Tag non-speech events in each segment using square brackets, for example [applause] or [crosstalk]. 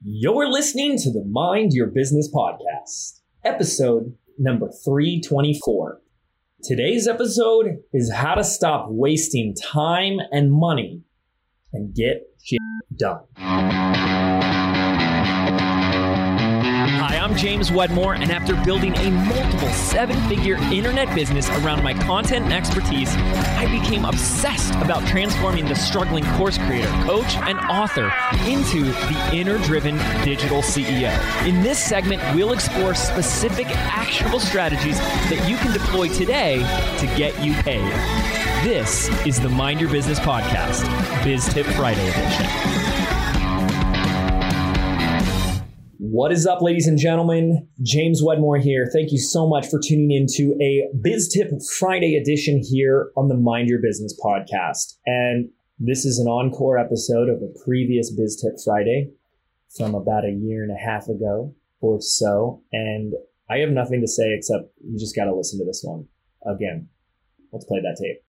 You're listening to the Mind Your Business podcast, episode number 324. Today's episode is how to stop wasting time and money and get shit done. James Wedmore, and after building a multiple seven figure internet business around my content and expertise, I became obsessed about transforming the struggling course creator, coach, and author into the inner driven digital CEO. In this segment, we'll explore specific actionable strategies that you can deploy today to get you paid. This is the Mind Your Business Podcast, Biz Tip Friday edition. What is up, ladies and gentlemen? James Wedmore here. Thank you so much for tuning in to a Biz Tip Friday edition here on the Mind Your Business podcast. And this is an encore episode of a previous Biz Tip Friday from about a year and a half ago or so. And I have nothing to say except you just got to listen to this one again. Let's play that tape.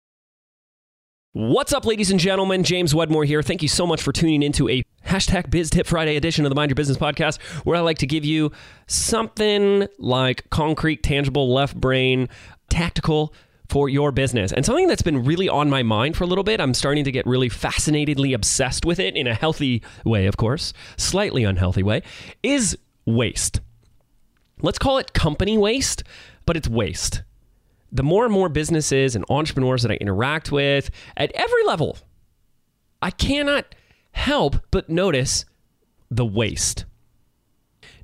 What's up, ladies and gentlemen? James Wedmore here. Thank you so much for tuning into a hashtag Biz Tip Friday edition of the Mind Your Business podcast, where I like to give you something like concrete, tangible, left brain, tactical for your business. And something that's been really on my mind for a little bit, I'm starting to get really fascinatedly obsessed with it in a healthy way, of course, slightly unhealthy way, is waste. Let's call it company waste, but it's waste the more and more businesses and entrepreneurs that I interact with at every level, I cannot help but notice the waste.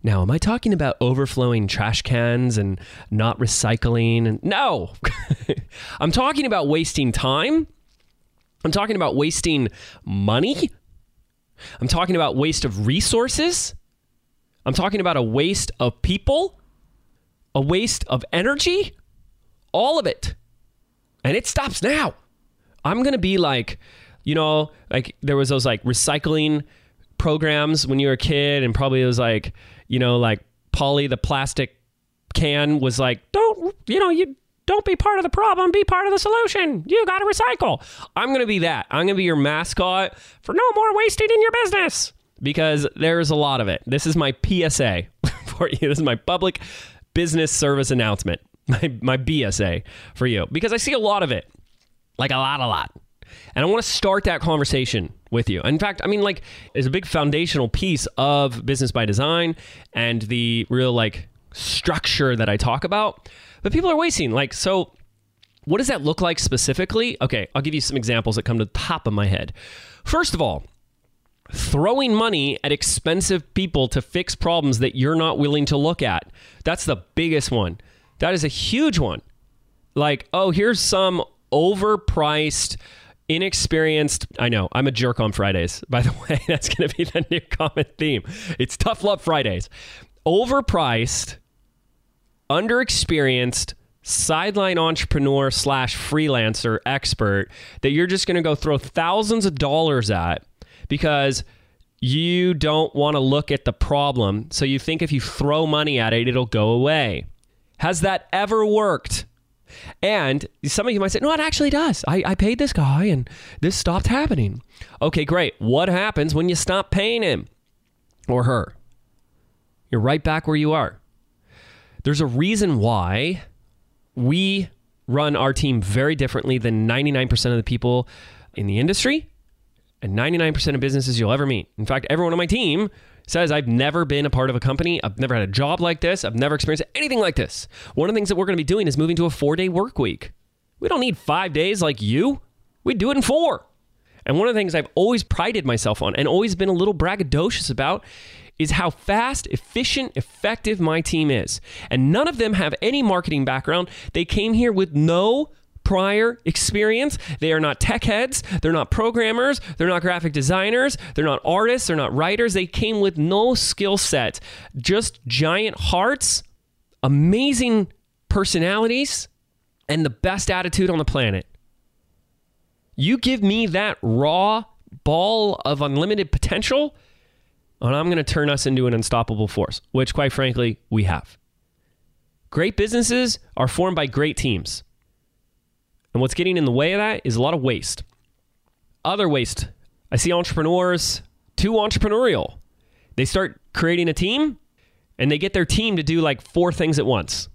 Now, am I talking about overflowing trash cans and not recycling? No, [laughs] I'm talking about wasting time. I'm talking about wasting money. I'm talking about waste of resources. I'm talking about a waste of people, a waste of energy all of it. And it stops now. I'm going to be like, you know, like there was those like recycling programs when you were a kid and probably it was like, you know, like Polly the plastic can was like, don't, you know, you don't be part of the problem, be part of the solution. You got to recycle. I'm going to be that. I'm going to be your mascot for no more wasting in your business because there's a lot of it. This is my PSA [laughs] for you. This is my public business service announcement. [laughs] my, my BSA for you because I see a lot of it, like a lot, a lot. And I want to start that conversation with you. In fact, I mean, like, it's a big foundational piece of business by design and the real, like, structure that I talk about. But people are wasting. Like, so what does that look like specifically? Okay, I'll give you some examples that come to the top of my head. First of all, throwing money at expensive people to fix problems that you're not willing to look at. That's the biggest one. That is a huge one. Like, oh, here's some overpriced, inexperienced. I know, I'm a jerk on Fridays, [laughs] by the way. That's going to be the new common theme. It's Tough Love Fridays. Overpriced, underexperienced, sideline entrepreneur slash freelancer expert that you're just going to go throw thousands of dollars at because you don't want to look at the problem. So you think if you throw money at it, it'll go away. Has that ever worked? And some of you might say, no, it actually does. I, I paid this guy and this stopped happening. Okay, great. What happens when you stop paying him or her? You're right back where you are. There's a reason why we run our team very differently than 99% of the people in the industry and 99% of businesses you'll ever meet. In fact, everyone on my team says, I've never been a part of a company. I've never had a job like this. I've never experienced anything like this. One of the things that we're going to be doing is moving to a four day work week. We don't need five days like you, we do it in four. And one of the things I've always prided myself on and always been a little braggadocious about is how fast, efficient, effective my team is. And none of them have any marketing background. They came here with no prior experience. They are not tech heads. They're not programmers. They're not graphic designers. They're not artists. They're not writers. They came with no skill set, just giant hearts, amazing personalities, and the best attitude on the planet. You give me that raw ball of unlimited potential, and I'm going to turn us into an unstoppable force, which, quite frankly, we have. Great businesses are formed by great teams. And what's getting in the way of that is a lot of waste. Other waste. I see entrepreneurs too entrepreneurial. They start creating a team and they get their team to do like four things at once.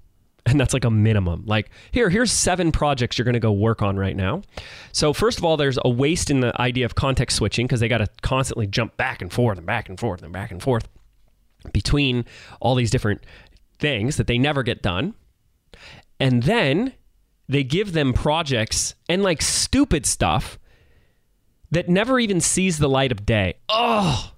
And that's like a minimum. Like, here, here's seven projects you're going to go work on right now. So, first of all, there's a waste in the idea of context switching because they got to constantly jump back and forth and back and forth and back and forth between all these different things that they never get done. And then they give them projects and like stupid stuff that never even sees the light of day. Oh,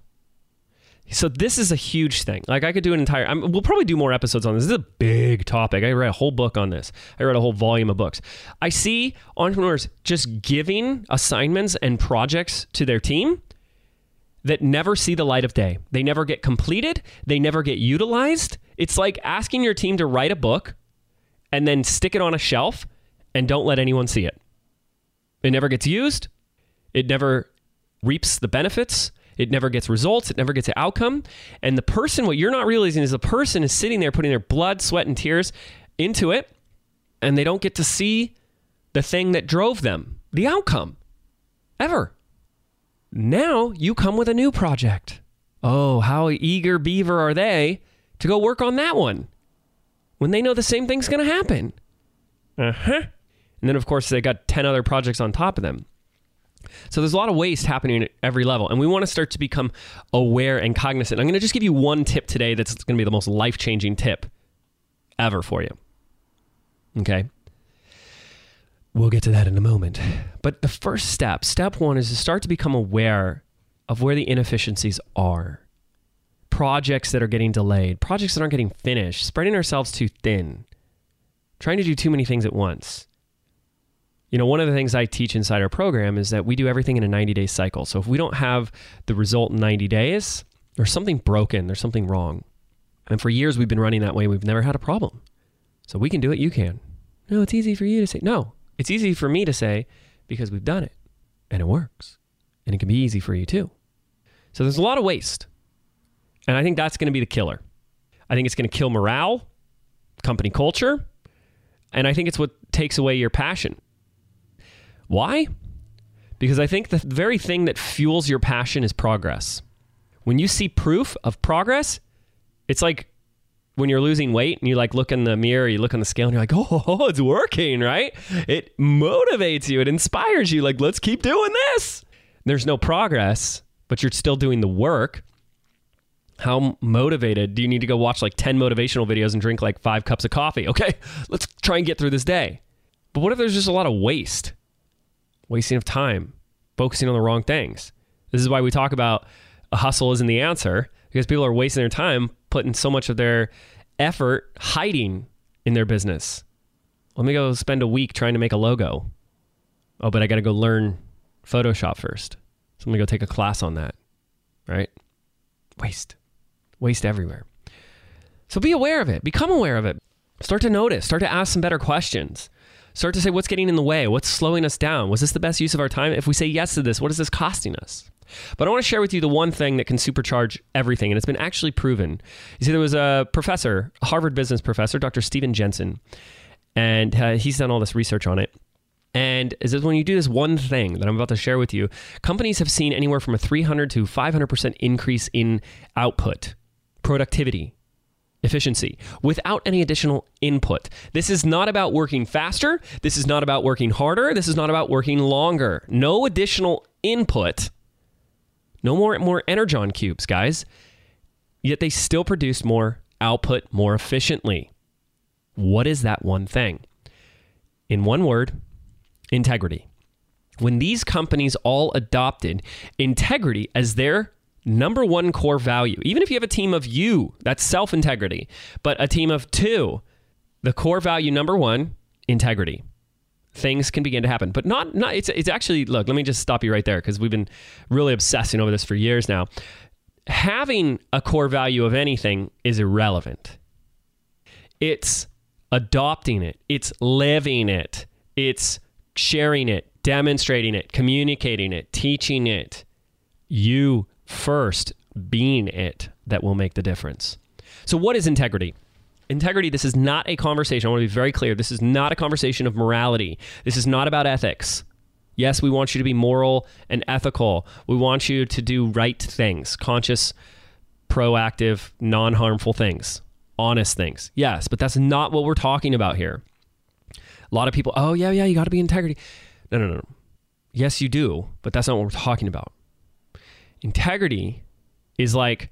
so this is a huge thing. Like I could do an entire. I'm, we'll probably do more episodes on this. This is a big topic. I read a whole book on this. I read a whole volume of books. I see entrepreneurs just giving assignments and projects to their team that never see the light of day. They never get completed. They never get utilized. It's like asking your team to write a book and then stick it on a shelf and don't let anyone see it. It never gets used. It never reaps the benefits. It never gets results. It never gets an outcome. And the person, what you're not realizing is the person is sitting there putting their blood, sweat, and tears into it, and they don't get to see the thing that drove them, the outcome, ever. Now you come with a new project. Oh, how eager beaver are they to go work on that one when they know the same thing's going to happen? Uh huh. And then, of course, they got 10 other projects on top of them. So there's a lot of waste happening at every level, and we want to start to become aware and cognizant. I'm going to just give you one tip today that's going to be the most life changing tip ever for you. Okay. We'll get to that in a moment. But the first step, step one, is to start to become aware of where the inefficiencies are. Projects that are getting delayed, projects that aren't getting finished, spreading ourselves too thin, trying to do too many things at once. You know, one of the things I teach inside our program is that we do everything in a 90 day cycle. So if we don't have the result in 90 days, there's something broken, there's something wrong. And for years we've been running that way, we've never had a problem. So we can do it, you can. No, it's easy for you to say. No, it's easy for me to say because we've done it and it works. And it can be easy for you too. So there's a lot of waste. And I think that's going to be the killer. I think it's going to kill morale, company culture, and I think it's what takes away your passion. Why? Because I think the very thing that fuels your passion is progress. When you see proof of progress, it's like when you're losing weight and you like look in the mirror, you look on the scale and you're like, [laughs] oh, it's working, right? It motivates you, it inspires you. Like, let's keep doing this. There's no progress, but you're still doing the work. How motivated do you need to go watch like 10 motivational videos and drink like five cups of coffee? Okay, [laughs] let's try and get through this day. But what if there's just a lot of waste? Wasting of time, focusing on the wrong things. This is why we talk about a hustle isn't the answer because people are wasting their time putting so much of their effort hiding in their business. Let me go spend a week trying to make a logo. Oh, but I got to go learn Photoshop first. So I'm going to go take a class on that. Right? Waste. Waste everywhere. So be aware of it. Become aware of it. Start to notice. Start to ask some better questions. Start to say what's getting in the way, what's slowing us down. Was this the best use of our time? If we say yes to this, what is this costing us? But I want to share with you the one thing that can supercharge everything, and it's been actually proven. You see, there was a professor, a Harvard business professor, Dr. Stephen Jensen, and uh, he's done all this research on it. And is that when you do this one thing that I'm about to share with you, companies have seen anywhere from a 300 to 500% increase in output, productivity, efficiency without any additional input. This is not about working faster. This is not about working harder. This is not about working longer. No additional input. No more more energon cubes, guys. Yet they still produce more output more efficiently. What is that one thing? In one word, integrity. When these companies all adopted integrity as their number one core value, even if you have a team of you, that's self integrity, but a team of two, the core value number one, integrity. Things can begin to happen, but not not. It's it's actually look. Let me just stop you right there because we've been really obsessing over this for years now. Having a core value of anything is irrelevant. It's adopting it. It's living it. It's sharing it, demonstrating it, communicating it, teaching it. You first being it that will make the difference. So, what is integrity? Integrity, this is not a conversation. I want to be very clear. This is not a conversation of morality. This is not about ethics. Yes, we want you to be moral and ethical. We want you to do right things, conscious proactive, non harmful things, honest things. Yes, but that's not what we're talking about here. A lot of people, oh, yeah, yeah, you got to be integrity. No, no, no, no. Yes, you do, but that's not what we're talking about. Integrity is like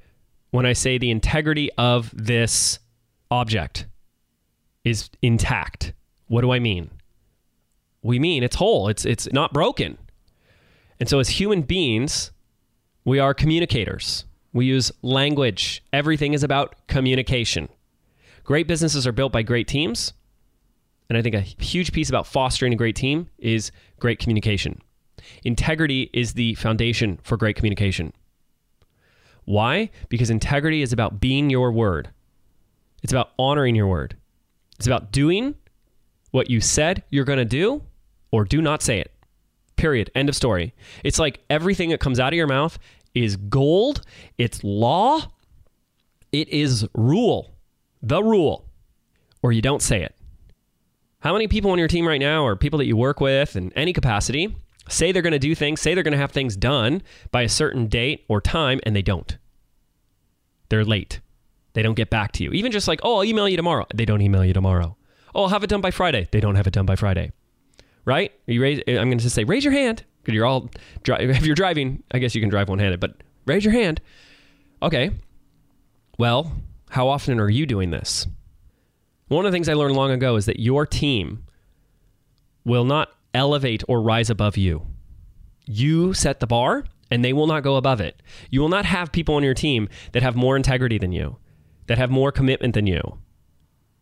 when I say the integrity of this object is intact. What do I mean? We mean it's whole. It's it's not broken. And so as human beings, we are communicators. We use language. Everything is about communication. Great businesses are built by great teams. And I think a huge piece about fostering a great team is great communication. Integrity is the foundation for great communication. Why? Because integrity is about being your word. It's about honoring your word. It's about doing what you said you're going to do or do not say it. Period. End of story. It's like everything that comes out of your mouth is gold, it's law, it is rule, the rule, or you don't say it. How many people on your team right now, or people that you work with in any capacity, say they're going to do things, say they're going to have things done by a certain date or time, and they don't? They're late. They don't get back to you. Even just like, oh, I'll email you tomorrow. They don't email you tomorrow. Oh, I'll have it done by Friday. They don't have it done by Friday. Right? You raise, I'm going to say, raise your hand because you're all, [laughs] if you're driving, I guess you can drive one handed, but raise your hand. Okay. Well, how often are you doing this? One of the things I learned long ago is that your team will not elevate or rise above you. You set the bar and they will not go above it. You will not have people on your team that have more integrity than you, that have more commitment than you,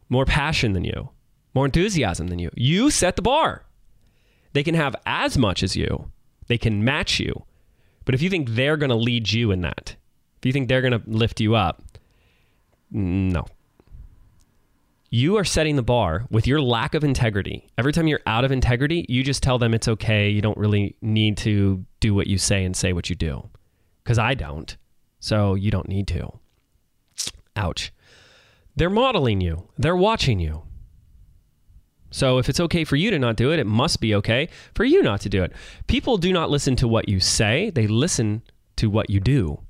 more passion than you, more enthusiasm than you. You set the bar. They can have as much as you, they can match you. But if you think they're going to lead you in that, if you think they're going to lift you up, no. You are setting the bar with your lack of integrity. Every time you're out of integrity, you just tell them it's okay. You don't really need to do what you say and say what you do. Because I don't. So you don't need to. Ouch. They're modeling you, they're watching you. So if it's okay for you to not do it, it must be okay for you not to do it. People do not listen to what you say, they listen to what you do.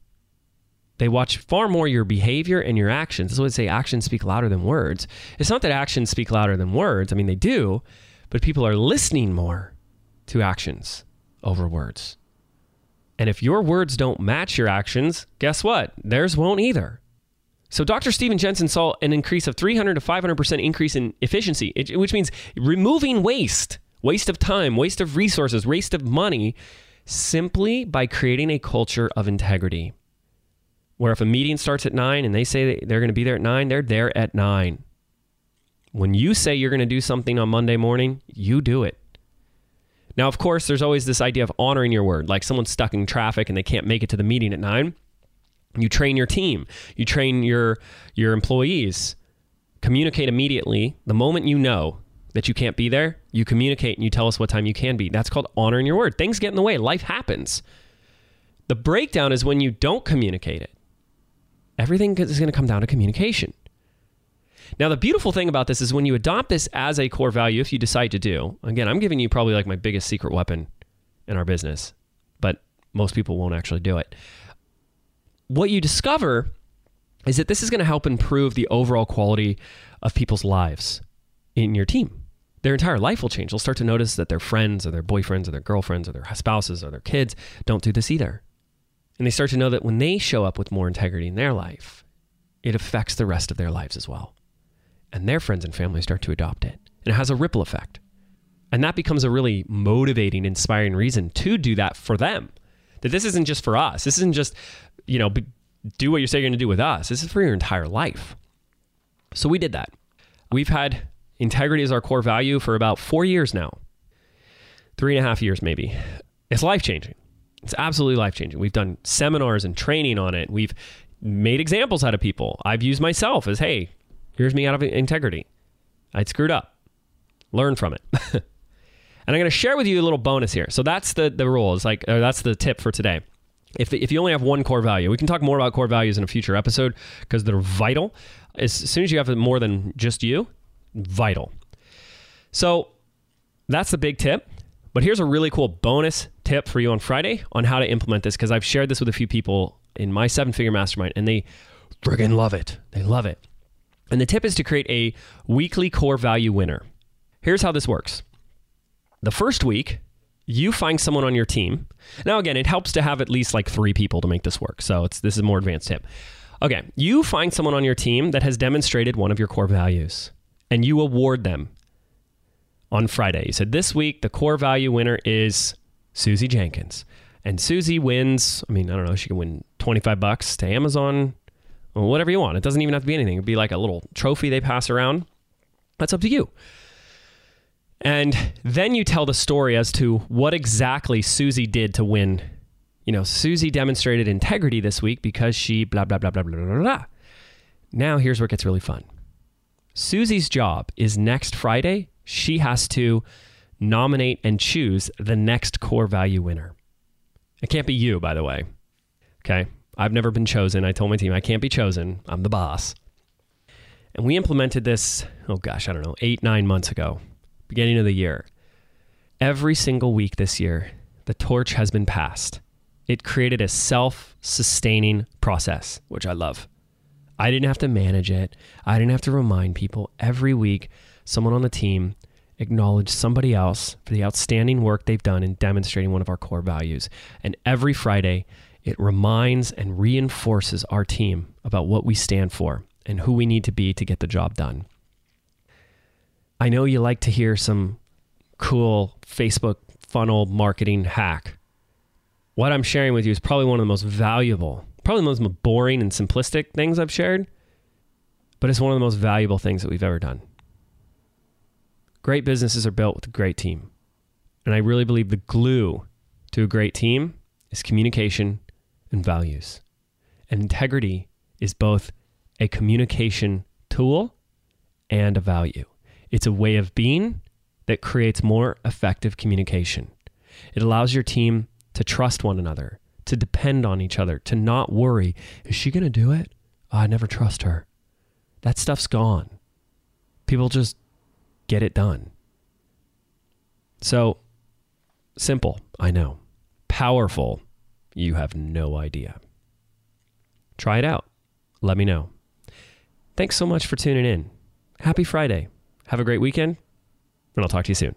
They watch far more your behavior and your actions. That's why I say actions speak louder than words. It's not that actions speak louder than words. I mean, they do, but people are listening more to actions over words. And if your words don't match your actions, guess what? Theirs won't either. So Dr. Steven Jensen saw an increase of 300 to 500% increase in efficiency, which means removing waste, waste of time, waste of resources, waste of money, simply by creating a culture of integrity. Where if a meeting starts at 9 and they say they're going to be there at 9, they're there at 9. When you say you're going to do something on Monday morning, you do it. Now, of course, there's always this idea of honoring your word. Like someone's stuck in traffic and they can't make it to the meeting at 9 you train your team. You train your your employees. Communicate immediately. The moment you know that you can't be there, you communicate and you tell us what time you can be. That's called honoring your word. Things get in the way. Life happens. The breakdown is when you don't communicate it. Everything is going to come down to communication. Now, the beautiful thing about this is when you adopt this as a core value, if you decide to do, again, I'm giving you probably like my biggest secret weapon in our business, but most people won't actually do it what you discover is that this is going to help improve the overall quality of people's lives in your team. Their entire life will change. They'll start to notice that their friends or their boyfriends or their girlfriends or their spouses or their kids don't do this either. And they start to know that when they show up with more integrity in their life, it affects the rest of their lives as well. And their friends and family start to adopt it. And it has a ripple effect. And that becomes a really motivating, inspiring reason to do that for them. That this isn't just for us. This isn't just you know, do what you say you're going to do with us. This is for your entire life. So we did that. We've had integrity as our core value for about four years now, three and a half years maybe. It's life changing. It's absolutely life changing. We've done seminars and training on it. We've made examples out of people. I've used myself as, hey, here's me out of integrity. I'd screwed up. Learn from it. [laughs] and I'm going to share with you a little bonus here. So that's the the rule. It's like that's the tip for today if, if you only have one core value, we can talk more about core values in a future episode because they're vital. As soon as you have more than just you, vital. So that's the big tip. But here's a really cool bonus tip for you on Friday on how to implement this because I've shared this with a few people in my seven figure mastermind, and they friggin' love it. They love it. And the tip is to create a weekly core value winner. Here's how this works the first week, you find someone on your team. Now, again, it helps to have at least like three people to make this work. So it's this is a more advanced tip. Okay, you find someone on your team that has demonstrated one of your core values, and you award them on Friday. You said this week the core value winner is Susie Jenkins, and Susie wins. I mean, I don't know. She can win twenty five bucks to Amazon, or whatever you want. It doesn't even have to be anything. It'd be like a little trophy they pass around. That's up to you. And then you tell the story as to what exactly Susie did to win. You know, Susie demonstrated integrity this week because she blah, blah, blah, blah, blah, blah, blah. Now, here's where it gets really fun. Susie's job is next Friday, she has to nominate and choose the next core value winner. It can't be you, by the way. Okay. I've never been chosen. I told my team I can't be chosen. I'm the boss. And we implemented this, oh gosh, I don't know, eight, nine months ago beginning of the year. Every single week this year, the torch has been passed. It created a self sustaining process, which I love. I didn't have to manage it, I didn't have to remind people. Every week, someone on the team acknowledged somebody else for the outstanding work they've done in demonstrating one of our core values. And every Friday, it reminds and reinforces our team about what we stand for and who we need to be to get the job done. I know you like to hear some cool Facebook funnel marketing hack. What I'm sharing with you is probably one of the most valuable, probably the most boring and simplistic things I've shared, but it's one of the most valuable things that we've ever done. Great businesses are built with a great team. And I really believe the glue to a great team is communication and values. And integrity is both a communication tool and a value. It's a way of being that creates more effective communication. It allows your team to trust one another, to depend on each other, to not worry, is she going to do it? Oh, I never trust her. That stuff's gone. People just get it done. So simple, I know. Powerful, you have no idea. Try it out. Let me know. Thanks so much for tuning in. Happy Friday. Have a great weekend, and I'll talk to you soon.